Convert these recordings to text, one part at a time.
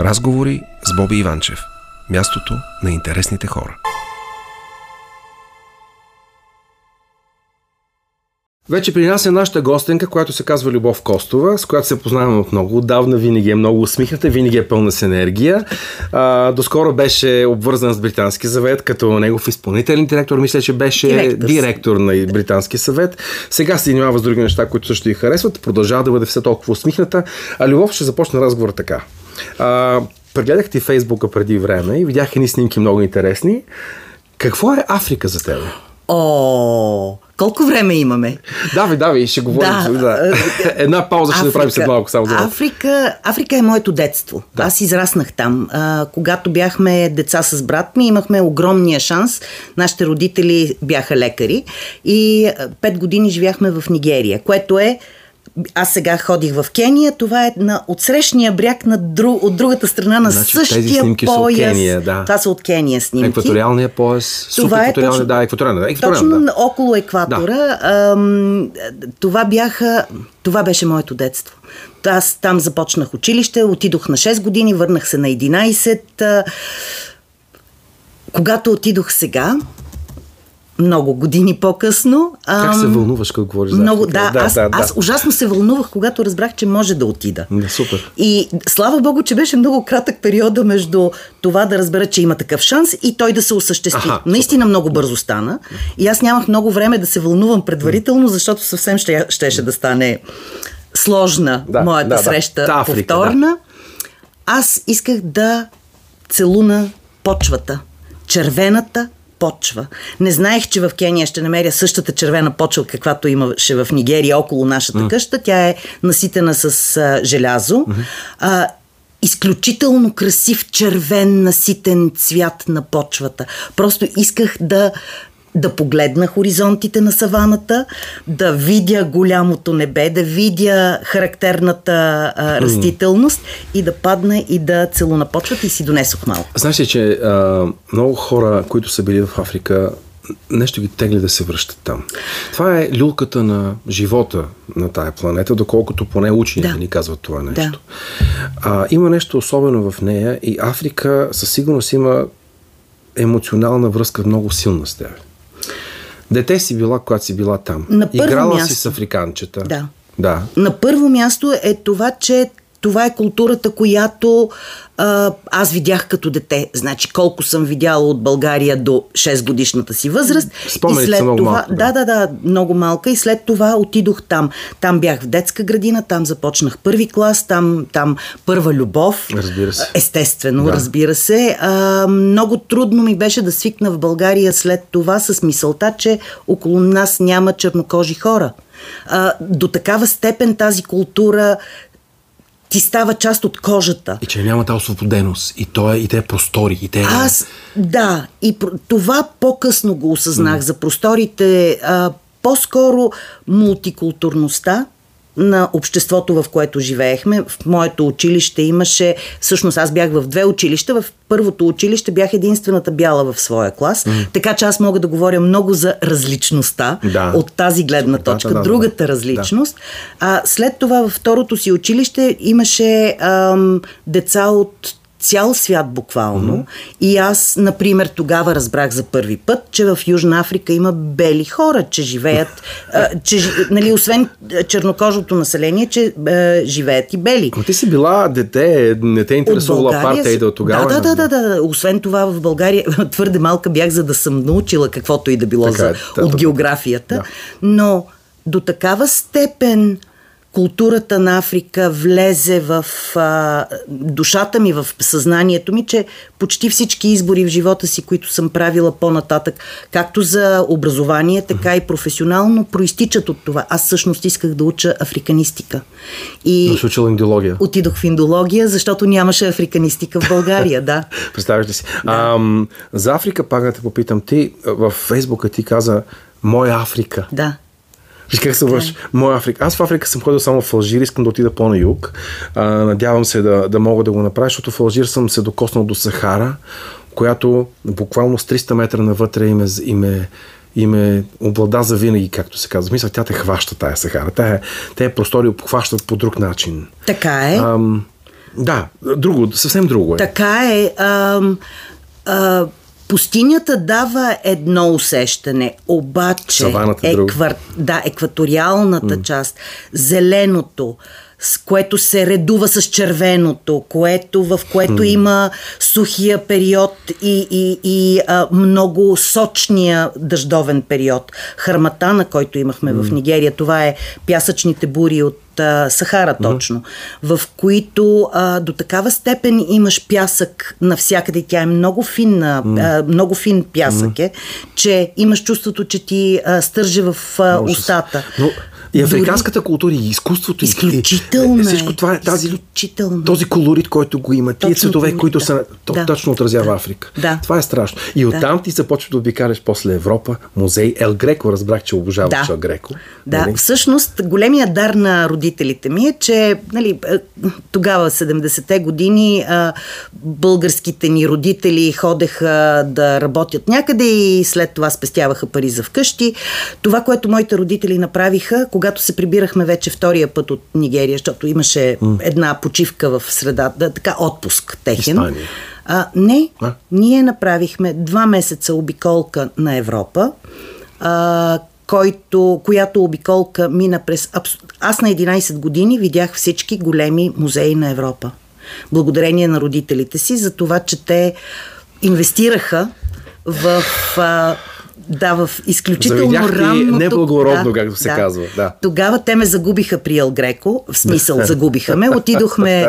Разговори с Боби Иванчев. Мястото на интересните хора. Вече при нас е нашата гостенка, която се казва Любов Костова, с която се познаваме от много отдавна, винаги е много усмихната, винаги е пълна с енергия. А, доскоро беше обвързан с Британски съвет, като негов изпълнителен директор, мисля, че беше директор, директор на Британски съвет. Сега се занимава с други неща, които също и харесват, продължава да бъде все толкова усмихната. А Любов ще започне разговор така. А, прегледах ти Фейсбука преди време и видях едни снимки много интересни. Какво е Африка за теб? О, колко време имаме? Давай, давай, ще говорим. Да. да. Една пауза ще направим след малко. Само за Африка, Африка е моето детство. Да. Аз израснах там. А, когато бяхме деца с брат ми, имахме огромния шанс. Нашите родители бяха лекари и пет години живяхме в Нигерия, което е аз сега ходих в Кения, това е на отсрещния бряг на дру, от другата страна на значи, същия тези снимки пояс. Са от Кения, да. Това са от Кения снимки. Екваториалния пояс, това е точно, да, екваториалния, да, екваториалния, точно да. около екватора. Да. Ам, това бяха, това беше моето детство. Аз там започнах училище, отидох на 6 години, върнах се на 11. Когато отидох сега, много години по-късно. Как се вълнуваш, като говориш за много, да, да, аз, да, да. аз ужасно се вълнувах, когато разбрах, че може да отида. Да, супер. И слава богу, че беше много кратък периода между това да разбера, че има такъв шанс и той да се осъществи. Аха, Наистина супер. много бързо стана. И аз нямах много време да се вълнувам предварително, защото съвсем ще, щеше да стане сложна да, моята да, среща да. Африка, повторна. Да. Аз исках да целуна почвата. Червената почва. Не знаех, че в Кения ще намеря същата червена почва, каквато имаше в Нигерия около нашата mm. къща. Тя е наситена с а, желязо. Mm-hmm. А, изключително красив червен наситен цвят на почвата. Просто исках да да погледна хоризонтите на саваната, да видя голямото небе, да видя характерната а, растителност и да падна и да целунапочват и си донесох малко. Знаеш ли, че а, много хора, които са били в Африка, нещо ги тегли да се връщат там. Това е люлката на живота на тая планета, доколкото поне учените да. ни казват това нещо. Да. А, има нещо особено в нея и Африка със сигурност има емоционална връзка много силна с теб. Дете си била, когато си била там. На Играла място. си с африканчета. Да. да. На първо място е това, че това е културата, която а, аз видях като дете. Значи колко съм видяла от България до 6 годишната си възраст. Спомените и след много това, малко. Да. да, да, да, много малка. И след това отидох там. Там бях в детска градина, там започнах първи клас, там, там първа любов. Разбира се. Естествено, да. разбира се. А, много трудно ми беше да свикна в България след това с мисълта, че около нас няма чернокожи хора. А, до такава степен тази култура ти става част от кожата. И че няма тази освободеност. И, то е, и те простори. И те... Аз, да. И това по-късно го осъзнах mm. за просторите. А, по-скоро мултикултурността на обществото, в което живеехме. В моето училище имаше, всъщност аз бях в две училища. В първото училище бях единствената бяла в своя клас, mm. така че аз мога да говоря много за различността да. от тази гледна точка, да, да, да, другата да, различност. Да. А след това във второто си училище имаше ам, деца от цял свят буквално. Mm-hmm. И аз, например, тогава разбрах за първи път, че в Южна Африка има бели хора, че живеят, а, че, нали, освен чернокожото население, че а, живеят и бели. Но ти си била дете, не те е интересувала и от тогава? Да, да, да, да, да. Освен това в България твърде малка бях, за да съм научила каквото и да било така, за, да, от географията. Да. Но до такава степен културата на Африка влезе в а, душата ми, в съзнанието ми, че почти всички избори в живота си, които съм правила по-нататък, както за образование, така и професионално, проистичат от това. Аз всъщност исках да уча африканистика. И Но учила индология. Отидох в индология, защото нямаше африканистика в България, да. Представяш ли си? Да. А, за Африка пак да те попитам. Ти в Фейсбука ти каза Моя Африка. Да. Виж как се върши. Моя Африка. Аз в Африка съм ходил само в Алжир, искам да отида по-на юг. А, надявам се да, да мога да го направя, защото в Алжир съм се докоснал до Сахара, която буквално с 300 метра навътре и ме, и ме, и ме облада за винаги, както се казва. Мисля, тя те хваща тая Сахара. Тая, те простори обхващат по друг начин. Така е. Ам, Да, друго, съвсем друго е. Така е. А, а, Пустинята дава едно усещане, обаче еквар... да, екваториалната mm. част, зеленото, с което се редува с червеното, което, в което има сухия период и, и, и а, много сочния дъждовен период. Хърмата, на който имахме mm. в Нигерия, това е пясъчните бури от а, Сахара точно, mm. в които а, до такава степен имаш пясък навсякъде. Тя е много финна, mm. а, много фин пясък е, че имаш чувството, че ти а, стърже в а, устата. Но и африканската култура, и изкуството, изключително. И, всичко това е тази, този колорит, който го има. Тия цветове, които да. са да. точно отразява да. Африка. Да. Това е страшно. И оттам да. ти започва да обикаляш после Европа, музей. Ел Греко, разбрах, че обожаваш да. Ел Греко. Да, нали? всъщност големия дар на родителите ми е, че нали, е, тогава, 70-те години, българските ни родители ходеха да работят някъде и след това спестяваха пари за вкъщи. Това, което моите родители направиха, когато се прибирахме вече втория път от Нигерия, защото имаше една почивка в средата, така отпуск техен. Испания. А, не, а? ние направихме два месеца обиколка на Европа, а, който, която обиколка мина през... Аз на 11 години видях всички големи музеи на Европа. Благодарение на родителите си за това, че те инвестираха в а, да, в изключително ранно. неблагородно, да, както се да. казва. Да. Тогава те ме загубиха при Ел Греко, в смисъл загубиха ме. Отидохме,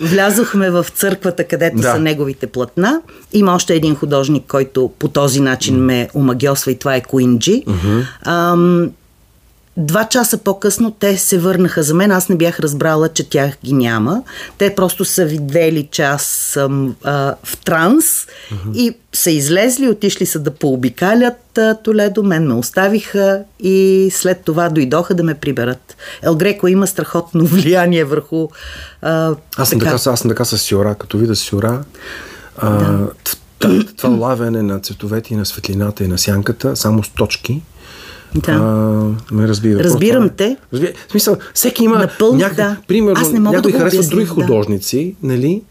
влязохме в църквата, където да. са неговите платна. Има още един художник, който по този начин ме омагиосва и това е Куинджи. Mm-hmm. Два часа по-късно те се върнаха за мен. Аз не бях разбрала, че тях ги няма. Те просто са видели, че аз съм а, в транс uh-huh. и са излезли, отишли са да пообикалят а, Толедо. Мен ме оставиха и след това дойдоха да ме приберат. Ел Греко има страхотно влияние върху... А, аз, съм така, така, аз съм така с Сюра. Като видя Сюра, а, да. това лавяне на цветовете и на светлината и на сянката, само с точки – да. А, ме разбира. Разбирам Просто, те. Разбира. В смисъл, всеки има Напълно, някак, да. примерно, Аз не мога някой да харесва други да. художници, нали?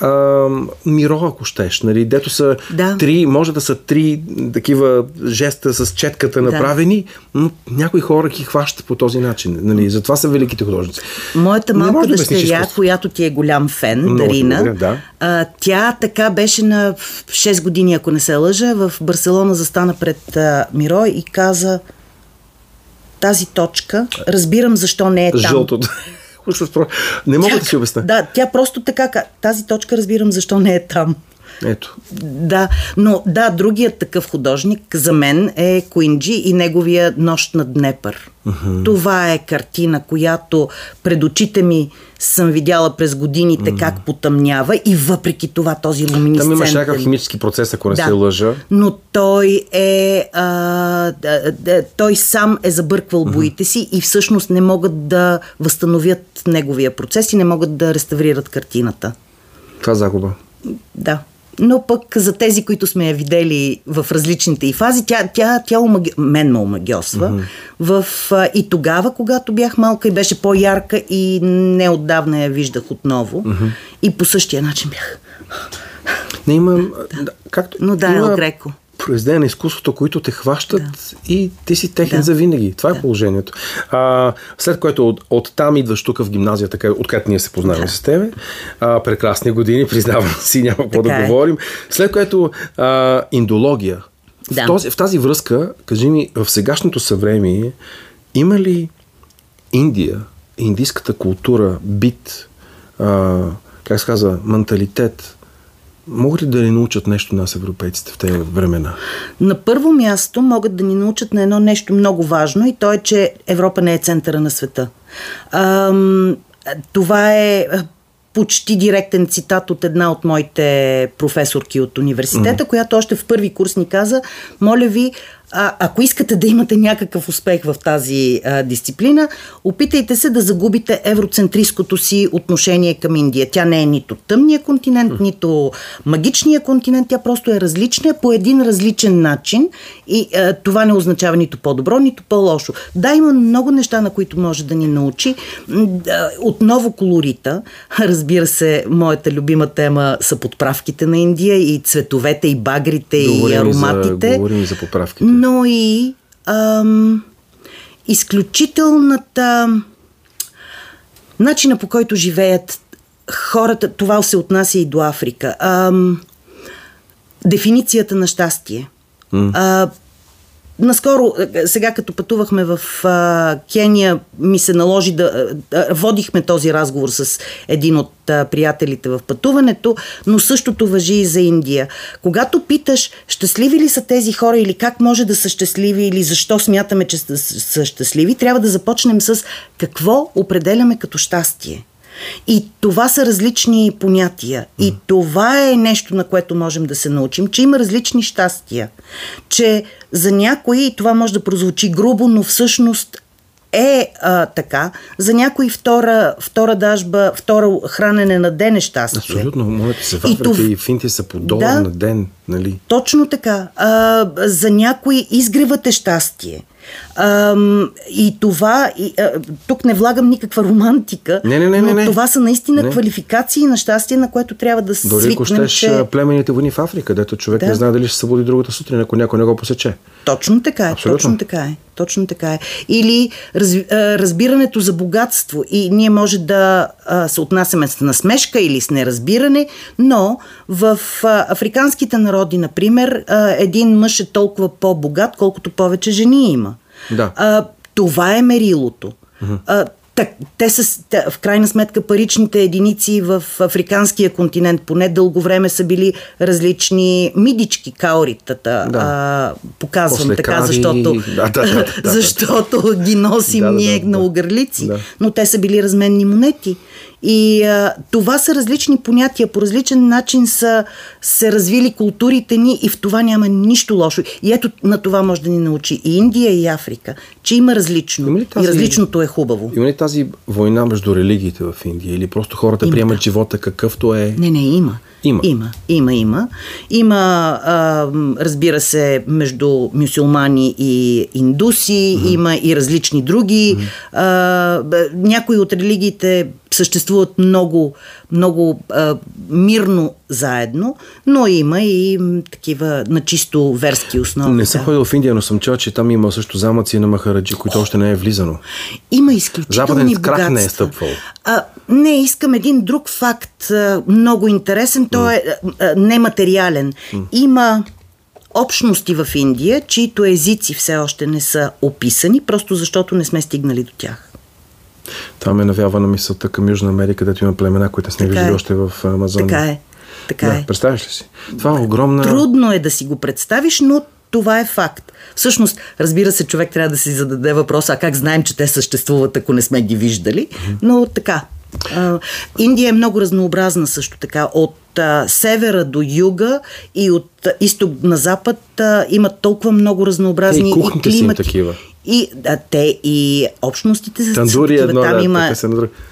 а, Миро, ако щеш, нали, дето са да. три, може да са три такива жеста с четката направени, да. но някои хора ги хващат по този начин. Нали, затова са великите художници. Моята малка да дъщеря, която ти е голям фен, Много Дарина, да. а, тя така беше на 6 години, ако не се лъжа, в Барселона застана пред а, Миро и каза тази точка, разбирам защо не е там. Жълтото. Не мога да си обясня. Да, тя просто така, тази точка разбирам защо не е там. Ето. Да, но да, другият такъв художник за мен е Куинджи и неговия Нощ на Днепър. Uh-huh. Това е картина, която пред очите ми съм видяла през годините как потъмнява и въпреки това този луминесцентен... Там имаш някакъв химически процес, ако не да, се лъжа. Но той е... А, той сам е забърквал боите си и всъщност не могат да възстановят неговия процес и не могат да реставрират картината. Това загуба. Да но пък за тези, които сме я видели в различните и фази, тя, тя, тя омаги... мен ме омагиосва. Mm-hmm. В, а, и тогава, когато бях малка и беше по-ярка и неотдавна я виждах отново. Mm-hmm. И по същия начин бях. Не имам... Да. Както, Но да, има... Греко произведения на изкуството, които те хващат да. и ти си техен да. за винаги. Това е да. е положението. А, след което от, от там идваш тук в гимназията, откъдето ние се познаваме да. с тебе. А, прекрасни години, признавам си, няма какво да е. говорим. След което а, индология. Да. В, този, в тази връзка, кажи ми, в сегашното съвремие има ли Индия, индийската култура, бит, а, как се казва, менталитет, могат ли да ни научат нещо нас, европейците, в тези времена? На първо място могат да ни научат на едно нещо много важно и то е, че Европа не е центъра на света. Ам, това е почти директен цитат от една от моите професорки от университета, mm. която още в първи курс ни каза, моля ви, а, ако искате да имате някакъв успех в тази а, дисциплина, опитайте се да загубите евроцентриското си отношение към Индия. Тя не е нито тъмния континент, нито магичния континент, тя просто е различна по един различен начин и а, това не означава нито по-добро, нито по-лошо. Да, има много неща, на които може да ни научи. Отново колорита, разбира се, моята любима тема са подправките на Индия и цветовете, и багрите, говорим и ароматите. За, говорим за поправките но и ам, изключителната начина по който живеят хората, това се отнася и до Африка. Ам, дефиницията на щастие. Mm. А, Наскоро, е, сега като пътувахме в а, Кения, ми се наложи да. А, водихме този разговор с един от а, приятелите в пътуването, но същото въжи и за Индия. Когато питаш щастливи ли са тези хора или как може да са щастливи или защо смятаме, че са щастливи, трябва да започнем с какво определяме като щастие. И това са различни понятия. И това е нещо, на което можем да се научим, че има различни щастия. Че за някои, и това може да прозвучи грубо, но всъщност е а, така. За някои втора, втора дажба, втора хранене на ден е щастие. Абсолютно. Моите се и, това... и в Индия са по долар да, на ден. Нали? Точно така. А, за някои изгревът е щастие. Ам, и това, и, а, тук не влагам никаква романтика, не, не, не, но не, това са наистина не. квалификации на щастие, на което трябва да се Дори ако щеш че... племените войни в Африка, дето човек да. не знае дали ще се събуди другата сутрин, ако някой не го посече. Точно така е, Абсолютно. точно така е. Точно така е. Или раз, разбирането за богатство. И ние може да се отнасяме с насмешка или с неразбиране, но в африканските народи, например, един мъж е толкова по-богат, колкото повече жени има. Да. А, това е мерилото. Uh-huh. А, так, те са, в крайна сметка, паричните единици в африканския континент поне дълго време са били различни мидички, каоритата. Да. А, показвам После така, крави... защото, да, да, да, да, защото ги носим да, да, ние да, на огърлици. Да. Но те са били разменни монети. И а, това са различни понятия, по различен начин са се развили културите ни и в това няма нищо лошо. И ето на това може да ни научи и Индия, и Африка, че има различно. Има тази, и различното е хубаво. Има ли тази война между религиите в Индия? Или просто хората има, приемат да. живота какъвто е? Не, не, има. Има. Има, има, има. Има, а, разбира се, между мюсюлмани и индуси, mm-hmm. има и различни други. Mm-hmm. А, някои от религиите съществуват много, много а, мирно заедно, но има и такива на чисто верски основи. Не съм ходил в Индия, но съм чул, че там има също замъци на Махараджи, които още не е влизано. Има изключителни Западен крак не е стъпвал. А, не, искам един друг факт, а, много интересен. Той е а, нематериален. Има общности в Индия, чието езици все още не са описани, просто защото не сме стигнали до тях. Това ме навява на мисълта към Южна Америка, където има племена, които са не виждали е. още в Амазония. Така е. Така да, е. Представяш ли си? Това е огромна... Трудно е да си го представиш, но това е факт. Всъщност, разбира се, човек трябва да си зададе въпроса, а как знаем, че те съществуват, ако не сме ги виждали. Но така. Индия е много разнообразна също така. От севера до юга и от изток на запад а, имат толкова много разнообразни и, и климати. такива. И а, те и общностите са Тандури едно, Там да, има,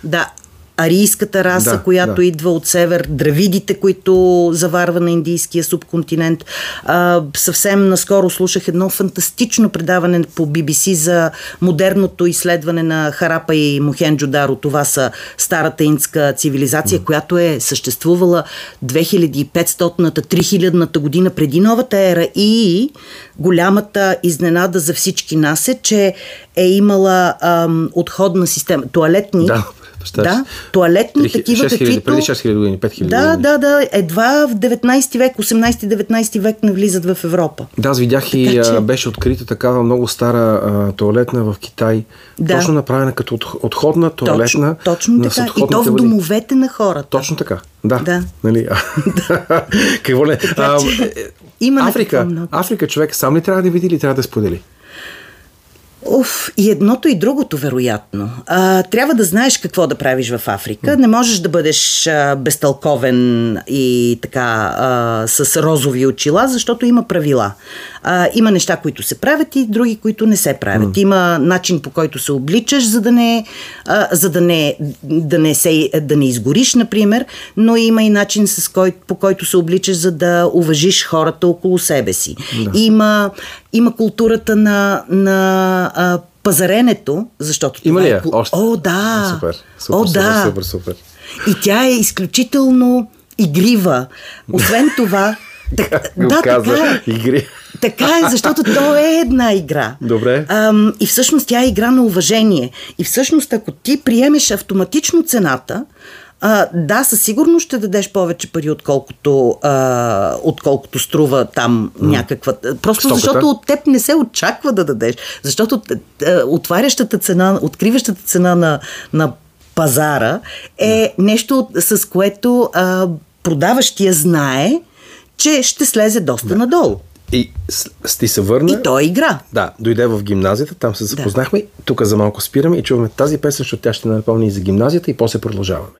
да, арийската раса, да, която да. идва от север, дравидите, които заварва на индийския субконтинент. А, съвсем наскоро слушах едно фантастично предаване по BBC за модерното изследване на Харапа и Мохенджо Даро. Това са старата индска цивилизация, mm. която е съществувала 2500-та, 3000-та година преди новата ера и голямата изненада за всички нас е, че е имала ам, отходна система, туалетни да да, туалетни 3, такива, 6 каквито... Преди 6000 години, 5000 да, години. Да, да, едва в 19 век, 18-19 век навлизат в Европа. Да, аз видях така, и че... беше открита такава много стара а, туалетна в Китай. Да. Точно направена като от, отходна туалетна. Точно, точно така. И то в домовете на хората. Точно така. Да. да. Нали? Какво не? Така, че... Има Африка, Африка човек сам ли трябва да види или трябва да сподели? Уф, и едното и другото, вероятно. А, трябва да знаеш какво да правиш в Африка. Не можеш да бъдеш а, безтълковен и така а, с розови очила, защото има правила. А, има неща, които се правят и други, които не се правят. Mm. Има начин по който се обличаш, за да не, а, за да не, да не, се, да не изгориш, например, но има и начин с кой, по който се обличаш, за да уважиш хората около себе си. Да. Има, има културата на, на а, пазаренето, защото Има ли е? Още? О, да! Супер, супер, О, супер, да. супер, супер. И тя е изключително игрива. Освен това, так, да, каза, така е. Игри. Така е, защото то е една игра. Добре. Ам, и всъщност тя е игра на уважение. И всъщност, ако ти приемеш автоматично цената, а, да, със сигурност ще дадеш повече пари, отколкото, а, отколкото струва там mm. някаква. Просто Стоката. защото от теб не се очаква да дадеш. Защото а, отварящата цена, откриващата цена на, на пазара е нещо, с което а, продаващия знае, че ще слезе доста да. надолу. И ти се върна. И то е игра. Да, дойде в гимназията, там се запознахме. Да. Тук за малко спираме и чуваме тази песен, защото тя ще напомни и за гимназията и после продължаваме.